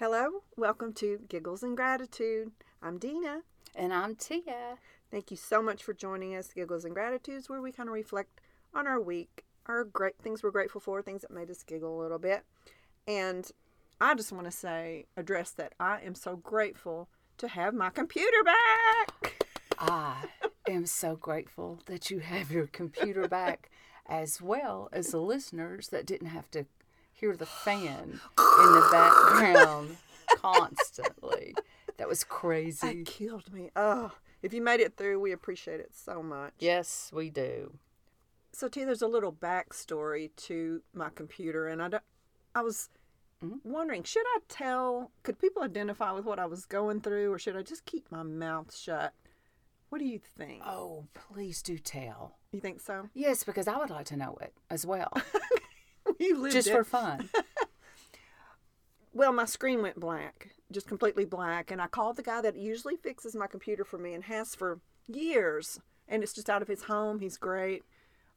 Hello, welcome to Giggles and Gratitude. I'm Dena. And I'm Tia. Thank you so much for joining us, Giggles and Gratitudes, where we kind of reflect on our week, our great things we're grateful for, things that made us giggle a little bit. And I just want to say, address that I am so grateful to have my computer back. I am so grateful that you have your computer back, as well as the listeners that didn't have to hear the fan in the background constantly. That was That crazy. killed me. Oh, if you made it through, we appreciate it so much. Yes, we do. So, T, there's a little backstory to my computer, and I, don't, I was Mhm. wondering, should I tell? Could people identify with what I was going through, or should I just keep my mouth shut? What do you think? Oh, please do tell. You think so? Yes, because I would like to know it as well, you lived just it. for fun. Well, my screen went black, just completely black, and I called the guy that usually fixes my computer for me and has for years, and it's just out of his home. He's great.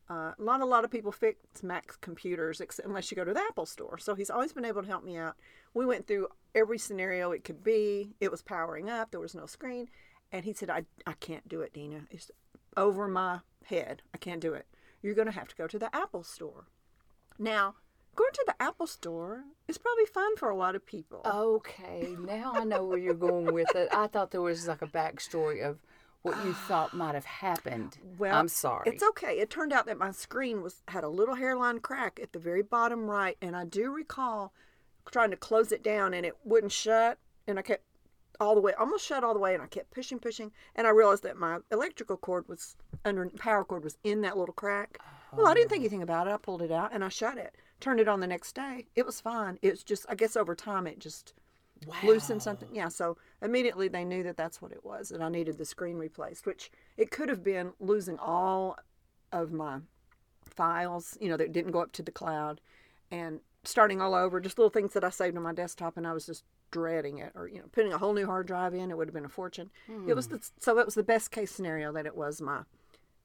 Uh, not a lot of people fix Mac computers ex- unless you go to the Apple store. So he's always been able to help me out. We went through every scenario it could be. It was powering up. There was no screen, and he said, "I I can't do it, Dena. It's over my head. I can't do it. You're going to have to go to the Apple store." Now, going to the Apple store is probably fun for a lot of people. Okay, now I know where you're going with it. I thought there was like a backstory of what you thought might have happened. Well, I'm sorry. It's okay. It turned out that my screen was had a little hairline crack at the very bottom right, and I do recall trying to close it down, and it wouldn't shut, and I kept all the way, almost shut all the way, and I kept pushing, pushing, and I realized that my electrical cord was under power cord was in that little crack. Well, I didn't think um, anything about it. I pulled it out and I shut it. Turned it on the next day. It was fine. It's just, I guess, over time, it just wow. loosened something. Yeah, so immediately they knew that that's what it was, and I needed the screen replaced, which it could have been losing all of my files, you know, that didn't go up to the cloud, and starting all over, just little things that I saved on my desktop, and I was just dreading it, or you know, putting a whole new hard drive in, it would have been a fortune. It was hmm. the, so it was the best case scenario that it was my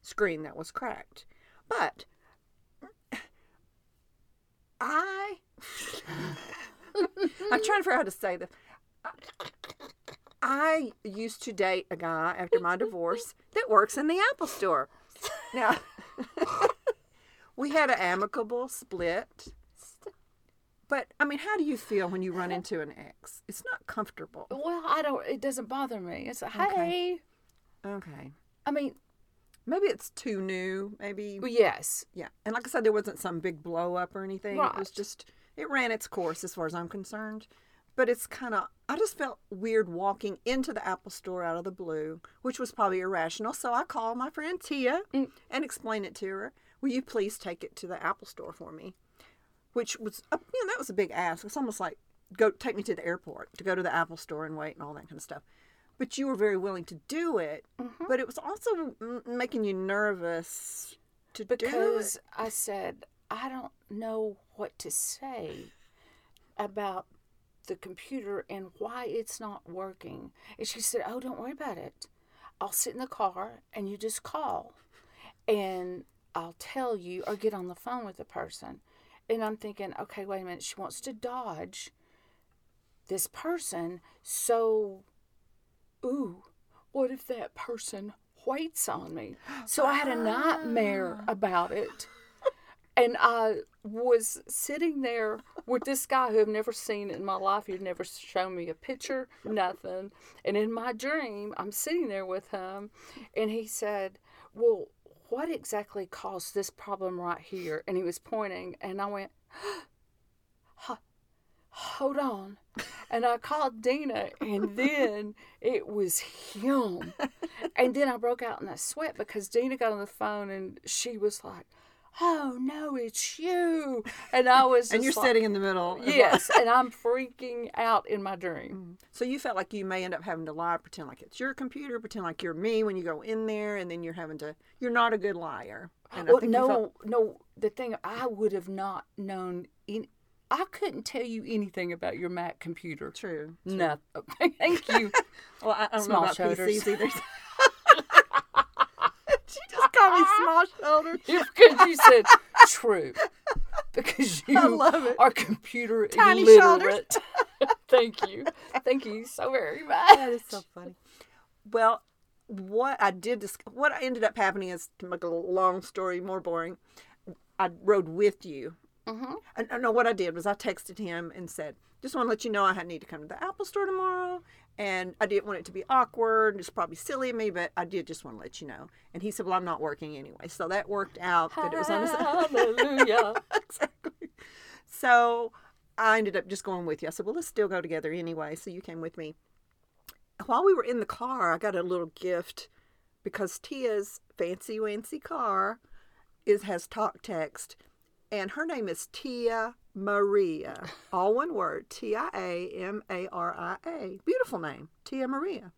screen that was cracked, but I. I'm trying to figure out how to say this. I used to date a guy after my divorce that works in the Apple store. Now, we had an amicable split. But, I mean, how do you feel when you run into an ex? It's not comfortable. Well, I don't. It doesn't bother me. It's like, Okay. hey. Okay. I mean, Maybe it's too new. Maybe, well, yes. yeah. And like I said, there wasn't some big blow up or anything. It was just, it ran its course as far as I'm concerned. But it's kind of, I just felt weird walking into the Apple store out of the blue, which was probably irrational. So I called my friend Tia Mm. and explained it to her. Will you please take it to the Apple store for me? Which was, uh, you know, that was a big ask. It's almost like go take me to the airport to go to the Apple store and wait and all that kind of stuff. But you were very willing to do it. Mm-hmm. But it was also making you nervous to do Because. I said, I don't know what to say about the computer and why it's not working. And she said, Oh, don't worry about it. I'll sit in the car and you just call and I'll tell you or get on the phone with the person. And I'm thinking, okay, wait a minute. She wants to dodge this person. So, ooh, what if that person waits on me? So I had a nightmare ah. about it. And I was sitting there with this guy who I've never seen in my life. He'd never shown me a picture, nothing. And in my dream, I'm sitting there with him, and he said, Well, what exactly caused this problem right here? And he was pointing, and I went, "Huh, Hold on. And I called Dena, and then it was him. And then I broke out in a sweat because Dena got on the phone and she was like, Oh no, it's you. And I was and you're like, sitting in the middle. Yes, and I'm freaking out in my dream. Mm. So you felt like you may end up having to lie, pretend like it's your computer, pretend like you're me when you go in there, and then you're having to. You're not a good liar. And I Well, think no, felt- no. The thing I would have not known. In, I couldn't tell you anything about your Mac computer. true. No, thank you. Well, I, I don't Small know about shoulders. PCs either. she just called me small shoulders. because you said true. Because you I love it. are computer Tiny shoulders. illiterate. Thank you. Thank you so very much. that is so funny. Well, what I did, dis- what ended up happening is to make a long story more boring. I rode with you. Mm-hmm. And no, what I did was I texted him and said, "Just want to let you know I need to come to the Apple Store tomorrow, and I didn't want it to be awkward. It's probably silly of me, but I did just want to let you know." And he said, "Well, I'm not working anyway," so that worked out. That it was on his Hallelujah. exactly. So I ended up just going with you. I said, well, let's still go together anyway. So you came with me. While we were in the car, I got a little gift because Tia's fancy wancy car is has talk text, and her name is Tia Maria. All one word, T I A M A R I A. Beautiful name, Tia Maria.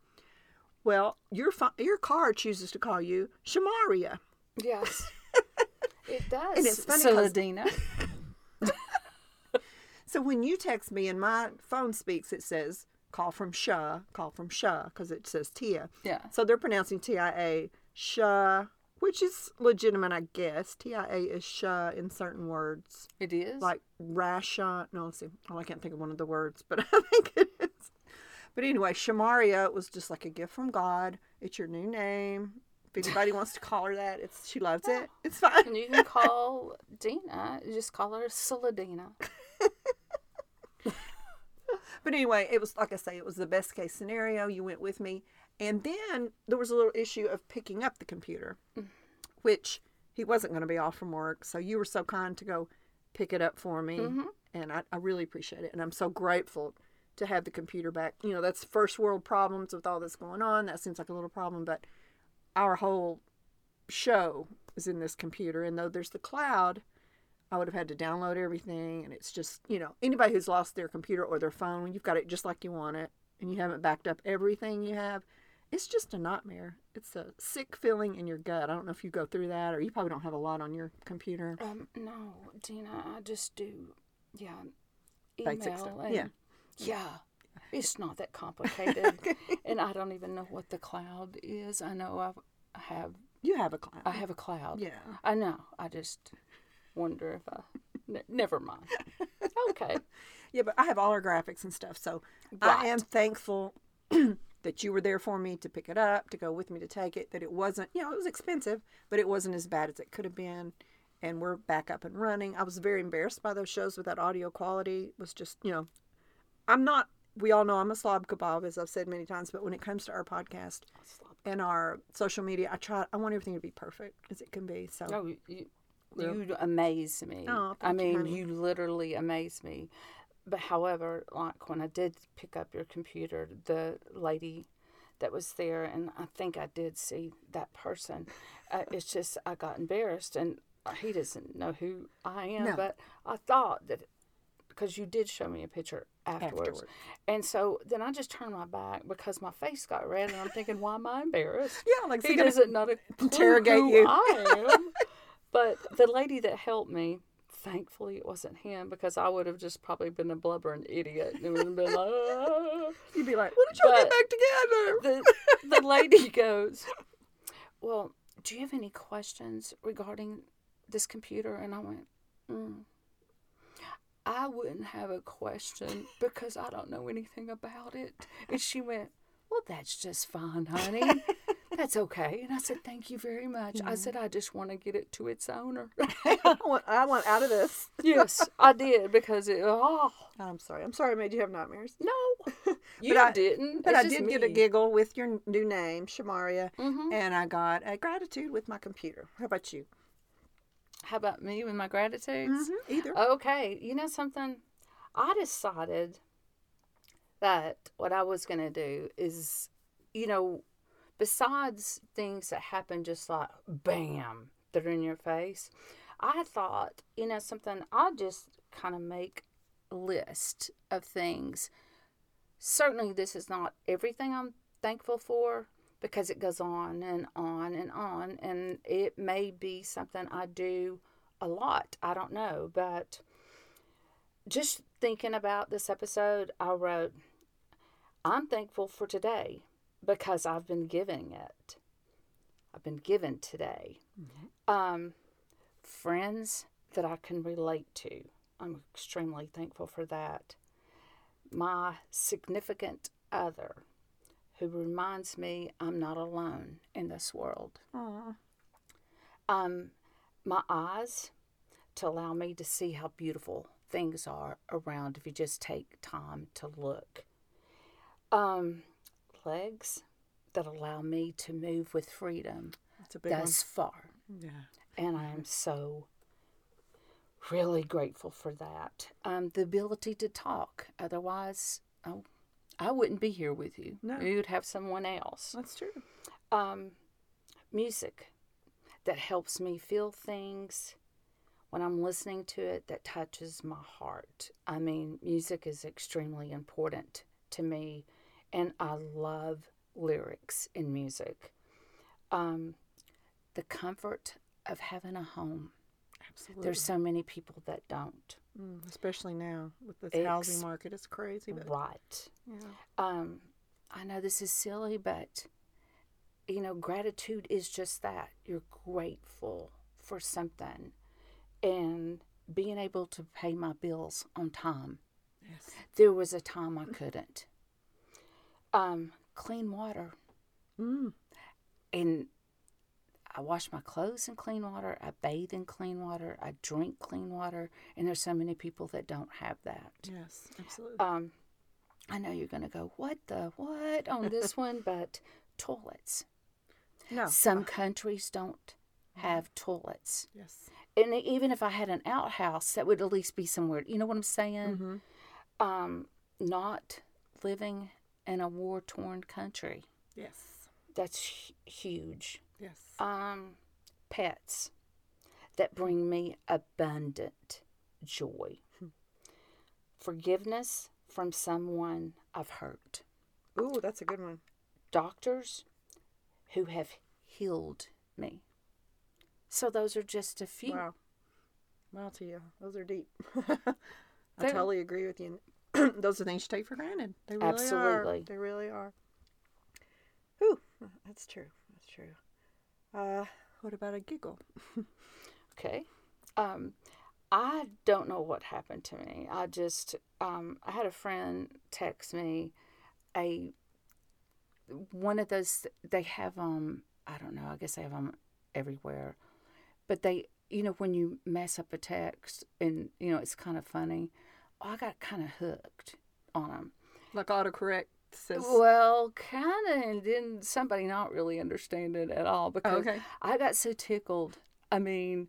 Well, your pho- your car chooses to call you Shamaria. yes. It does. And it's funny 'cause- Celadina. So when you text me and my phone speaks, it says call from Sha, call from Sha, because it says Tia. Yeah. So they're pronouncing T I A Sha, which is legitimate, I guess. T I A is Sha in certain words, It is. like Rasha. No, let's see. Oh, I can't think of one of the words, but I think it is. But anyway, Shamaria was just like a gift from God. It's your new name. If anybody wants to call her that, it's she loves it. It's fine. and you can call Dena. Just call her Celadina. But anyway, it was like I say, it was the best case scenario. You went with me, and then there was a little issue of picking up the computer, which he wasn't going to be off from work. So you were so kind to go pick it up for me, mm-hmm. and I, I really appreciate it. And I'm so grateful to have the computer back. You know, that's first world problems with all this going on. That seems like a little problem, but our whole show is in this computer, and though there's the cloud. I would have had to download everything, and it's just you know anybody who's lost their computer or their phone, you've got it just like you want it, and you haven't backed up everything you have. It's just a nightmare. It's a sick feeling in your gut. I don't know if you go through that, or you probably don't have a lot on your computer. Um, no, Dena, I just do, yeah, Basic email stuff. and Yeah. yeah. It's not that complicated, and I don't even know what the cloud is. I know I've, I have You have a cloud. I have a cloud. Yeah. I know. I just wonder if I. N- never mind. Okay. Yeah, but I have all our graphics and stuff, so I am thankful that you were there for me to pick it up, to go with me to take it. That it wasn't, you know, it was expensive, but it wasn't as bad as it could have been. And we're back up and running. I was very embarrassed by those shows with that audio quality. It was just, you know, I'm not. We all know I'm a slob kebab, as I've said many times. But when it comes to our podcast and our social media, I try. I want everything to be perfect as it can be. So Oh, you, you amaze me. Oh, I you, mean, honey. you literally amaze me. But however, like when I did pick up your computer, the lady that was there, and I think I did see that person. Uh, it's just I got embarrassed, and he doesn't know who I am. No. But I thought that because you did show me a picture afterwards. Afterwards. and so then I just turned my back because my face got red, and I'm thinking, why am I embarrassed? yeah, like he doesn't know to interrogate who you. I am. but the lady that helped me, thankfully it wasn't him because I would have just probably been a blubbering idiot and would have been like, "Ah." you'd be like, "When did y'all get back together?" the, the lady goes, Well, do you have any questions regarding this computer? And I went, mm, I wouldn't have a question because I don't know anything about it. And she went, Well, that's just fine, honey. That's okay. And I said, Thank you very much. I said, I just want to get it to its owner. I want, I want out of this. yes, I did because it, oh, I'm sorry. I'm sorry I made you have nightmares. no, you I- didn't. But It's I did get a giggle with your new name, Shamaria, Mhm. and I got a gratitude with my computer. How about you? How about me with my gratitudes? Either. Okay, you know something? I decided that what I was going to do is, you know, besides things that happen just like bam, that are in your face, I thought, you know, something, I'll just kind of make a list of things. Certainly, this is not everything I'm thankful for because it goes on and on and on, and it may be something I do a lot. I don't know, but just thinking about this episode, I wrote, I'm thankful for today because I've been giving it. I've been given today. Um, friends that I can relate to. I'm extremely thankful for that. my significant other who reminds me I'm not alone in this world. Aw. Um, my eyes to allow me to see how beautiful things are around if you just take time to look. Um, legs that allow me to move with freedom That's a big thus far. Yeah. And I am so really grateful for that. Um, the ability to talk. Otherwise, oh, I wouldn't be here with you. No. You would have someone else. That's true. Um, music that helps me feel things when I'm listening to it that touches my heart. I mean, music is extremely important to me, and I love lyrics in music. Um, the comfort of having a home. Absolutely. There's so many people that don't. Mm, especially now with this Ex- housing market. It's crazy. But Right. yeah. um, I know this is silly, but you know, gratitude is just that. You're grateful for something and being able to pay my bills on time. Yes. There was a time I couldn't. Um, clean water. Mm. And I wash my clothes in clean water. I bathe in clean water. I drink clean water. And there's so many people that don't have that. Yes. Absolutely. Um, I know you're going to go, what the what on this one, but toilets. no. Some countries don't have toilets. Yes. And even if I had an outhouse, that would at least be somewhere. You know what I'm saying? Mhm. Um, not living in a war torn country. Yes. That's huge. Yes. Um, pets that bring me abundant joy. Forgiveness from someone I've hurt. Ooh, that's a good one. doctors who have healed me. So those are just a few. Wow. Wow, you, those are deep. I totally agree with you. those are things you take for granted. They really Absolutely. are. They really are. Whew, that's true. That's true. Uh, what about a giggle? Okay. Um, I don't know what happened to me. I just um, I had a friend text me a one of those they have um I don't know. I guess they have them everywhere, but they you know when you mess up a text and you know it's kind of funny. I got kind of hooked on them. Like autocorrect says. Well, kind of, and then somebody not really understand it at all oh, because okay. I got so tickled. I mean,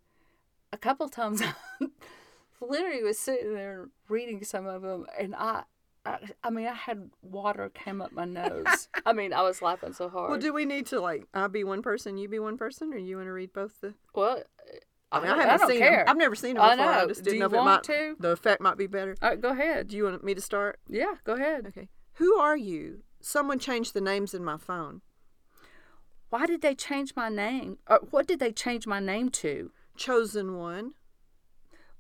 a couple times, I literally was sitting there reading some of them, and I, I, I mean, I had water came up my nose. I mean, I was laughing so hard. Well, do we need to like I be one person, you be one person, or you want to read both the? Well, I mean, I, I haven't don't seen care. them. I've never seen them I before. I, know. just Do didn't you know if it want might to? the effect might be better. Right, go ahead. Do you want me to start? Yeah, go ahead. Okay. Who are you? Someone changed the names in my phone. Why did they change my name? Or what did they change my name to? Chosen one.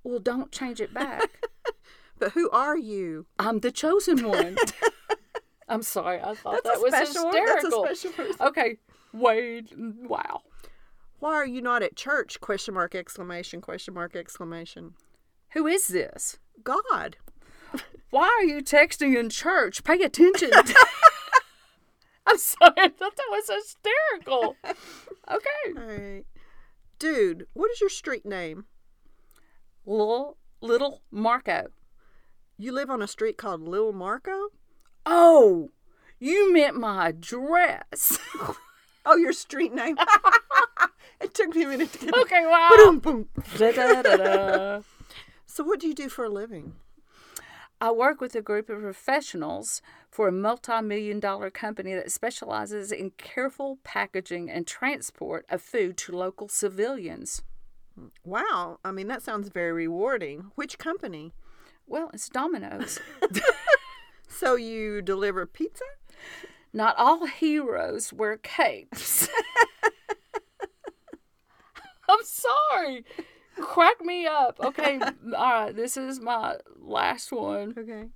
Well, don't change it back. But who are you? I'm the chosen one. I'm sorry. I thought That's that a was special. That's a hysterical. special person. Okay, Wade. Wow. Why are you not at church? Question mark exclamation question mark exclamation. Who is this? God. Why are you texting in church? Pay attention. I'm sorry. I thought that was hysterical. Okay. All right. Dude, what is your street name? Little little Marco. You live on a street called Lil Marco? Oh, you meant my address. Oh, your street name. it took me a minute to get okay, wow. Boom, boom. Da-da-da-da. So, what do you do for a living? I work with a group of professionals for a multi million dollar company that specializes in careful packaging and transport of food to local civilians. Wow. I mean, that sounds very rewarding. Which company? Well, it's Domino's. So, you deliver pizza? Not all heroes wear capes. I'm sorry. Crack me up. Okay, all right, this is my last one. Okay.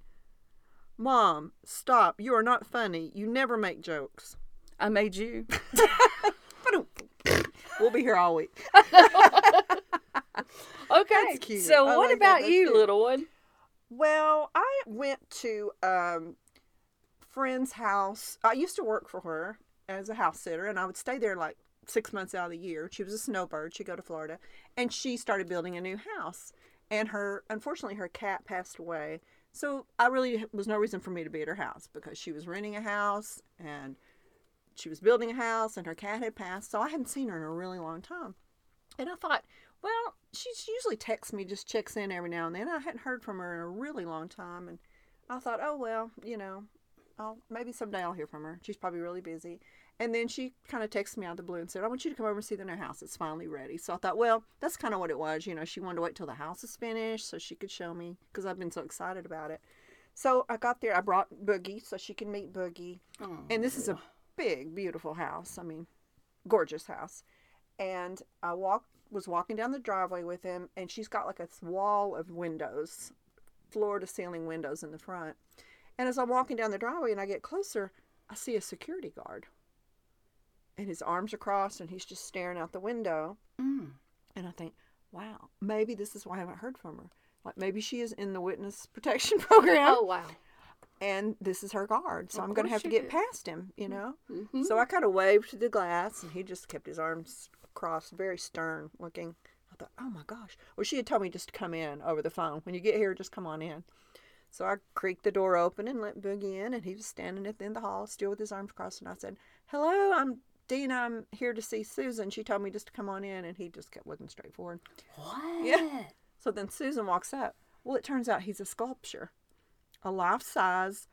Mom, stop. You are not funny. You never make jokes. I made you. We'll be here all week. Okay. That's cute. So I what like about you, cute. little one? Well, I went to um, friend's house. I used to work for her as a house sitter, and I would stay there like six months out of the year. She was a snowbird. She'd go to Florida, and she started building a new house. And her, unfortunately, her cat passed away. So I really was no reason for me to be at her house because she was renting a house and she was building a house, and her cat had passed. So I hadn't seen her in a really long time. And I thought, well, she usually texts me, just checks in every now and then. I hadn't heard from her in a really long time, and I thought, oh well, you know, I'll maybe someday I'll hear from her. She's probably really busy. And then she kind of texted me out of the blue and said, I want you to come over and see the new house. It's finally ready. So I thought, well, that's kind of what it was. You know, she wanted to wait till the house is finished so she could show me because I've been so excited about it. So I got there. I brought Boogie so she can meet Boogie. And this is a big, beautiful house. I mean, gorgeous house. And I walked, was walking down the driveway with him, and she's got like a wall of windows, floor to ceiling windows in the front. And as I'm walking down the driveway and I get closer, I see a security guard. And his arms are crossed and he's just staring out the window. Mm. And I think, wow, maybe this is why I haven't heard from her. Like maybe she is in the witness protection program Oh wow. and this is her guard. So Of I'm going to have to get past him, you know? Mhm. So I kind of waved to the glass and he just kept his arms crossed, very stern looking. I thought, oh my gosh. Well, she had told me just to come in over the phone. When you get here, just come on in. So I creaked the door open and let Boogie in, and he was standing at the end of the hall, still with his arms crossed. And I said, Hello, I'm Dena. I'm here to see Susan. She told me just to come on in, and he just kept looking straight forward. What? Yeah. So then Susan walks up. Well, it turns out he's a sculpture, a life size,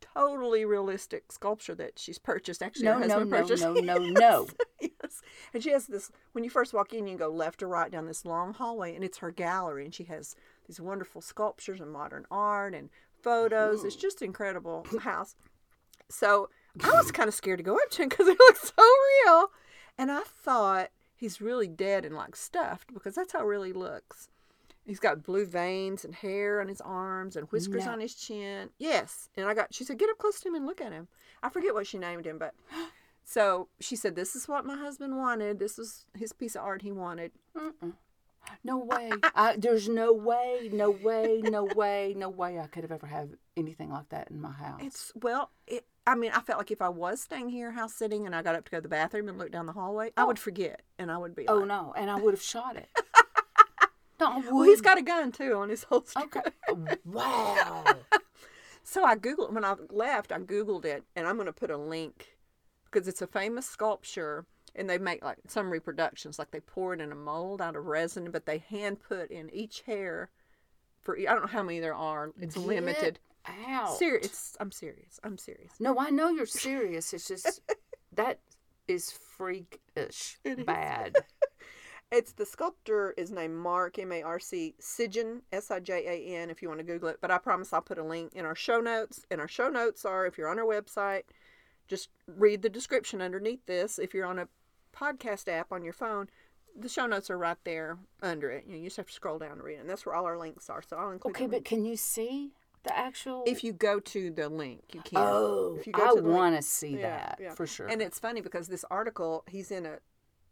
totally realistic sculpture that she's purchased. Actually, No, her no, husband no, purchased. no, no, no. yes. And she has this, when you first walk in, you go left or right down this long hallway, and it's her gallery. And she has these wonderful sculptures and modern art and photos. It's just incredible house. So I was kind of scared to go up to him because it looks so real. And I thought he's really dead and like stuffed because that's how real he looks. He's got blue veins and hair on his arms and whiskers No. on his chin. Yes. And I got, she said, get up close to him and look at him. I forget what she named him, but so she said, this is what my husband wanted. This was his piece of art he wanted. Mm-mm. No way. I, there's no way, no way, no way, no way I could have ever had anything like that in my house. It's, well, it, I mean, I felt like if I was staying here house sitting and I got up to go to the bathroom and look down the hallway, I oh. would forget and I would be oh like, no, and I would have shot it. no, I well, he's got a gun too on his holster. Okay. Oh, wow. So I Googled, when I left, I Googled it and I'm going to put a link because it's a famous sculpture and they make like some reproductions, like they pour it in a mold out of resin, but they hand put in each hair for, I don't know how many there are. It's Get limited. Out. Serious. I'm serious. I'm serious. No, I know you're serious. It's just that is freakish It is. bad. It's the sculptor is named Marc M A R C Sijan S I J A N if you want to Google it. But I promise I'll put a link in our show notes. And our show notes are if you're on our website, just read the description underneath this. If you're on a podcast app on your phone, the show notes are right there under it. You, know, you just have to scroll down to read it. And that's where all our links are. So I'll include Okay, but link. can you see the actual? if you go to the link, you can't. oh, if you go I to the link- want to see Yeah, that yeah. for sure. And it's funny because this article, he's in a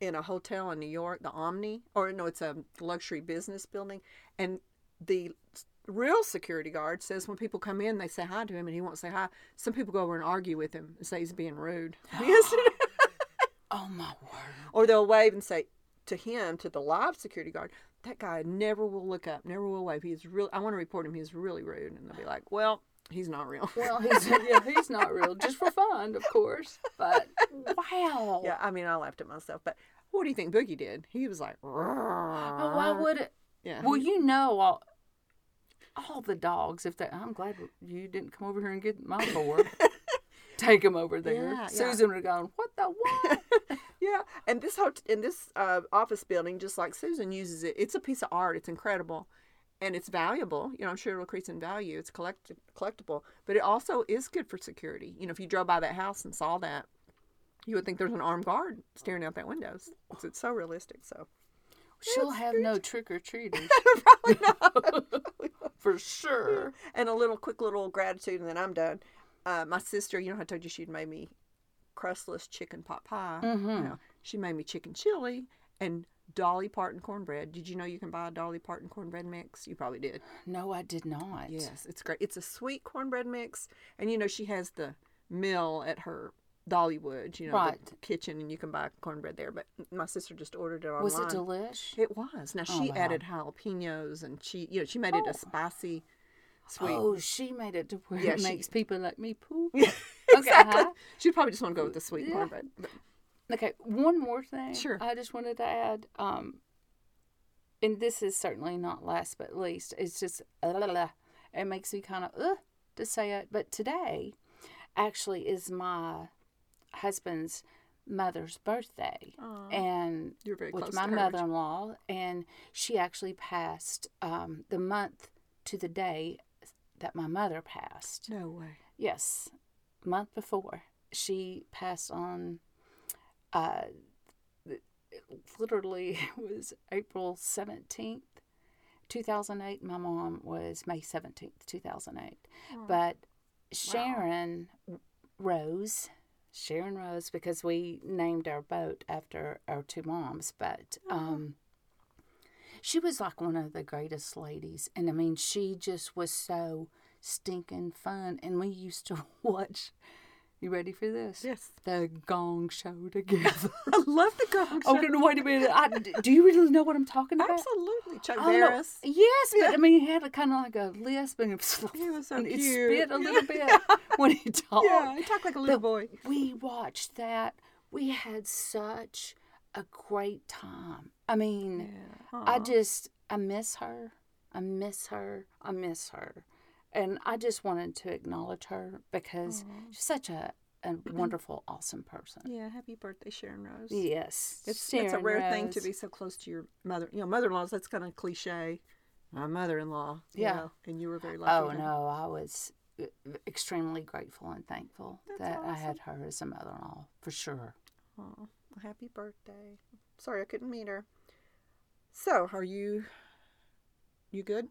in a hotel in New York, the Omni, or no, it's a luxury business building, and the real security guard says when people come in, they say hi to him, and he won't say hi. Some people go over and argue with him and say he's being rude, oh my word. or they'll wave and say to him, to the live security guard, that guy never will look up, never will wave. He's real. I want to report him. He's really rude, and they'll be like, well. He's not real. Well, he's yeah, he's not real, just for fun, of course. But wow. yeah, I mean, I laughed at myself. But what do you think Boogie did? He was like, Oh, why would it? Yeah. Well, you know all, all the dogs. If they, I'm glad you didn't come over here and get my four. Take them over there. Yeah, yeah. Susan would have gone, "What the what?" yeah, and this hot in this uh, office building, just like Susan uses it, it's a piece of art. It's incredible, and it's valuable. You know, I'm sure it'll increase in value. It's collect collectible, but it also is good for security. You know, if you drove by that house and saw that, you would think there's an armed guard staring out that windows. It's, it's so realistic. So She'll have no trick or treaters probably not. for sure. and a little quick little gratitude, and then I'm done. Uh, my sister, you know, I told you she'd made me crustless chicken pot pie. Mhm. You know, she made me chicken chili, and Dolly Parton cornbread. Did you know you can buy a Dolly Parton cornbread mix? You probably did. No, I did not. Yes, it's great. It's a sweet cornbread mix, and you know she has the mill at her Dollywood, you know, Right. the kitchen, and you can buy cornbread there. But my sister just ordered it online. Was it delish? It was. Now Oh, she wow. added jalapenos, and she, you know, she made it Oh. a spicy, sweet. Oh, she made it to where Yeah, it she- makes people like me poop. Okay, exactly. uh-huh. She'd probably just want to go with the sweet Yeah. cornbread. But Okay, one more thing. Sure. I just wanted to add, um, and this is certainly not last but least. It's just uh, it makes me kind of uh, to say it. But today, actually, is my husband's mother's birthday, Aw. and you're very with close my to her. aren't you? mother-in-law, and she actually passed um, the month to the day that my mother passed. No way. Yes, month before she passed on. Uh, literally, it was April seventeenth, two thousand eight. My mom was May seventeenth, two thousand eight. Oh. But Sharon Rose, Sharon Rose, because we named our boat after our two moms. But um, she was like one of the greatest ladies, and I mean, she just was so stinking fun. And we used to watch. You ready for this? Yes. The Gong Show together. I love the gong oh, show. okay, no, wait a minute. I, do you really know what I'm talking about? Absolutely. Chuck oh, know. Barris. Yes, but Yeah. I mean, he had a kind of like a lisp and, it was- He was so and cute. spit a little bit when he talked. Yeah, he talked like a little But boy. We watched that. We had such a great time. I mean, I just, I miss her. I miss her. I miss her. And I just wanted to acknowledge her because she's such a, a wonderful, awesome person. Yeah, happy birthday, Sharon Rose. Yes. It's, it's a rare thing to be so close to your mother. You know, mother-in-laws. That's kind of cliche. My mother-in-law. you Yeah. know, and you were very lucky. Oh no, I was uh, extremely grateful and thankful That's that I had her as a mother-in-law for sure. Aw, well, happy birthday. Sorry I couldn't meet her. So, are you you good?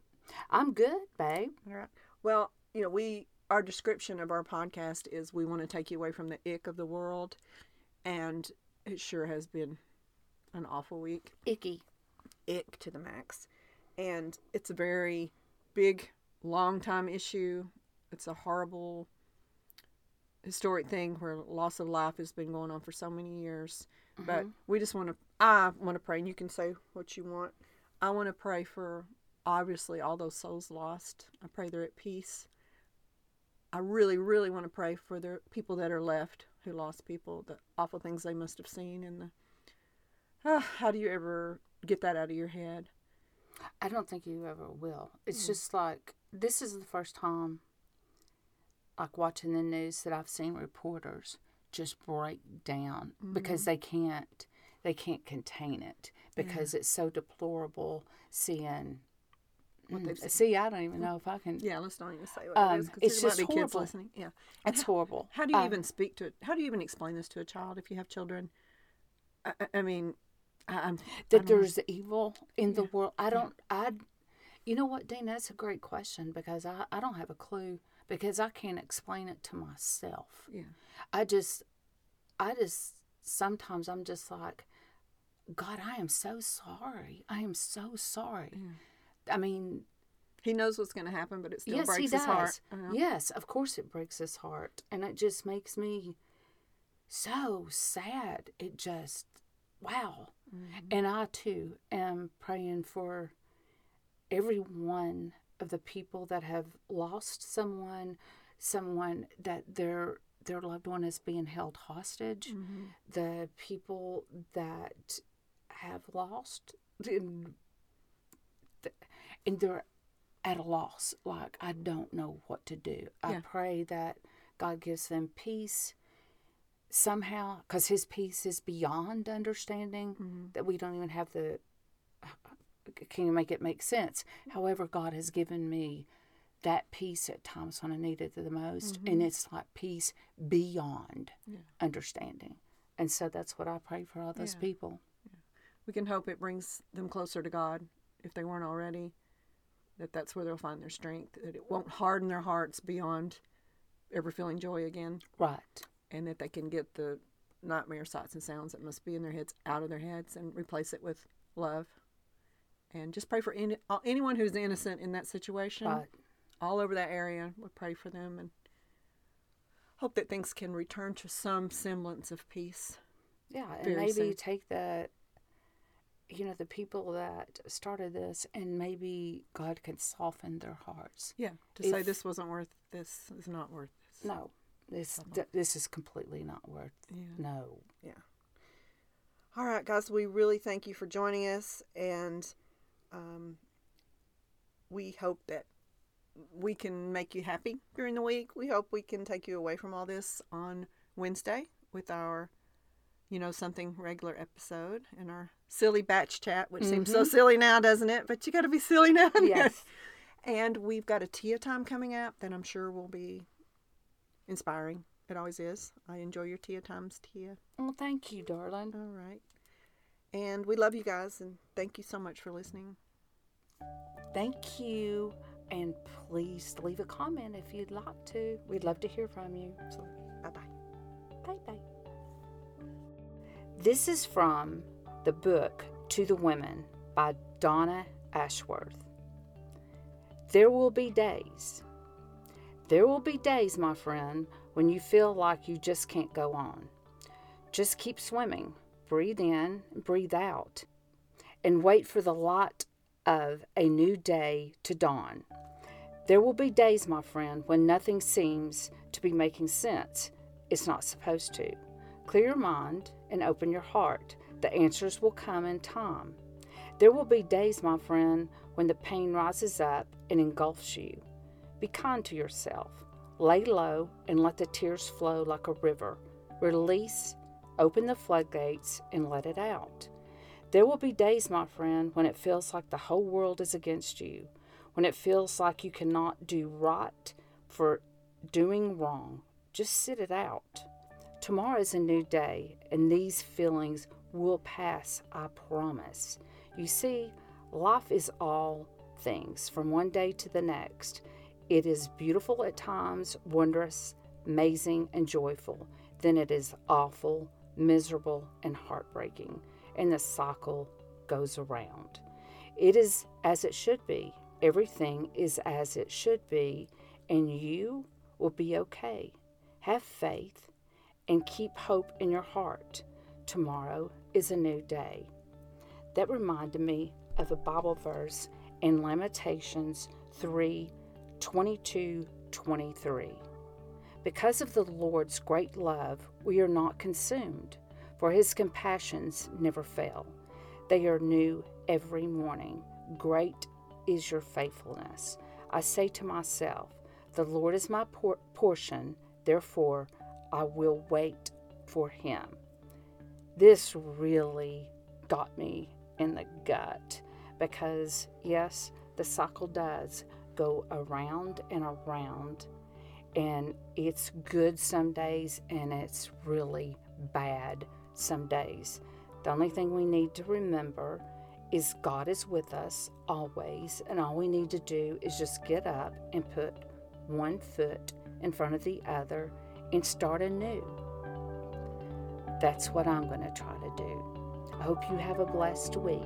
I'm good, babe. All right. Well, you know, we our description of our podcast is we want to take you away from the ick of the world, and it sure has been an awful week. Icky. Ick to the max, and it's a very big, long time issue. It's a horrible, historic thing where loss of life has been going on for so many years. But Mm-hmm. we just want to. I want to pray, and you can say what you want. I want to pray for obviously all those souls lost. I pray they're at peace. I really, really want to pray for the people that are left who lost people, the awful things they must have seen, and the. Uh, how do you ever get that out of your head? I don't think you ever will. It's Mm. just like this is the first time, like watching the news, that I've seen reporters just break down because Mm-hmm. they can't they can't contain it because it's so deplorable seeing. What Mm, they've. See, I don't even know if I can. Yeah, let's don't even say what Um, it is because it's there might just be kids listening. Yeah, It's horrible. How do you Um, even speak to? How do you even explain this to a child if you have children? I, I- mean, I, I'm I that don't know. there's evil in the world. I don't. I. You know what, Dean? That's a great question because I I don't have a clue because I can't explain it to myself. yeah. I just, I just sometimes I'm just like, God, I am so sorry. I am so sorry. I mean, He knows what's going to happen, but it still yes, breaks his heart. Uh, know? Yes, of course it breaks his heart, and it just makes me so sad. It just, wow. Mm-hmm. And I too am praying for every one of the people that have lost someone, someone that their their loved one is being held hostage, Mm-hmm. the people that have lost and, and they're at a loss like I don't know what to do. I Yeah. pray that God gives them peace somehow because his peace is beyond understanding Mm-hmm. that we don't even have the can you make it make sense however god has given me that peace at times when i need it the most and it's like peace beyond Mm-hmm. Yeah. understanding and so that's what i pray for all those Yeah. people We can hope it brings them closer to God if they weren't already. That that's where they'll find their strength. That it won't harden their hearts beyond ever feeling joy again, right and that they can get the nightmare sights and sounds that must be in their heads out of their heads and replace it with love. And just pray for any, anyone who's innocent in that situation. Right. All over that area, we pray for them and hope that things can return to some semblance of peace. Yeah, and maybe soon. take the, you know, the people that started this, and maybe God can soften their hearts. Yeah, to say this wasn't worth this is not worth this. No, this th- this is completely not worth. Yeah. No. Yeah. All right, guys, we really thank you for joining us, and um, we hope that we can make you happy during the week. We hope we can take you away from all this on Wednesday with our, you know, something regular episode in our silly batch chat, which seems so mm-hmm. silly now, doesn't it? But you got to be silly now. Yes. And we've got a Tia time coming up that I'm sure will be inspiring. It always is. I enjoy your Tia times, Tia. Well, thank you, darling. All right. And we love you guys, and thank you so much for listening. Thank you, and please leave a comment if you'd like to. We'd love to hear from you. So, bye bye. Bye bye. This is from the book To the Women by Donna Ashworth. There will be days. There will be days, my friend, when you feel like you just can't go on. Just keep swimming, breathe in, breathe out, and wait for the light of a new day to dawn. There will be days, my friend, when nothing seems to be making sense. It's not supposed to. Clear your mind and open your heart. The answers will come in time. There will be days, my friend, when the pain rises up and engulfs you. Be kind to yourself. Lay low and let the tears flow like a river. Release, open the floodgates, and let it out. There will be days, my friend, when it feels like the whole world is against you, when it feels like you cannot do right for doing wrong. Just sit it out. Tomorrow is a new day, and these feelings will pass, I promise. You see, life is all things from one day to the next. It is beautiful at times, wondrous, amazing, and joyful. Then it is awful, miserable, and heartbreaking, and the cycle goes around. It is as it should be. Everything is as it should be, and you will be okay. Have faith and keep hope in your heart. Tomorrow is a new day. That reminded me of a Bible verse in Lamentations 3 22 23. Because of the Lord's great love, we are not consumed, for his compassions never fail. They are new every morning. Great is your faithfulness. I say to myself, The Lord is my por- portion, therefore I will wait for him. This really got me in the gut because, yes, the cycle does go around and around, and it's good some days and it's really bad some days. The only thing we need to remember is God is with us always, and all we need to do is just get up and put one foot in front of the other and start anew. That's what I'm going to try to do. I hope you have a blessed week.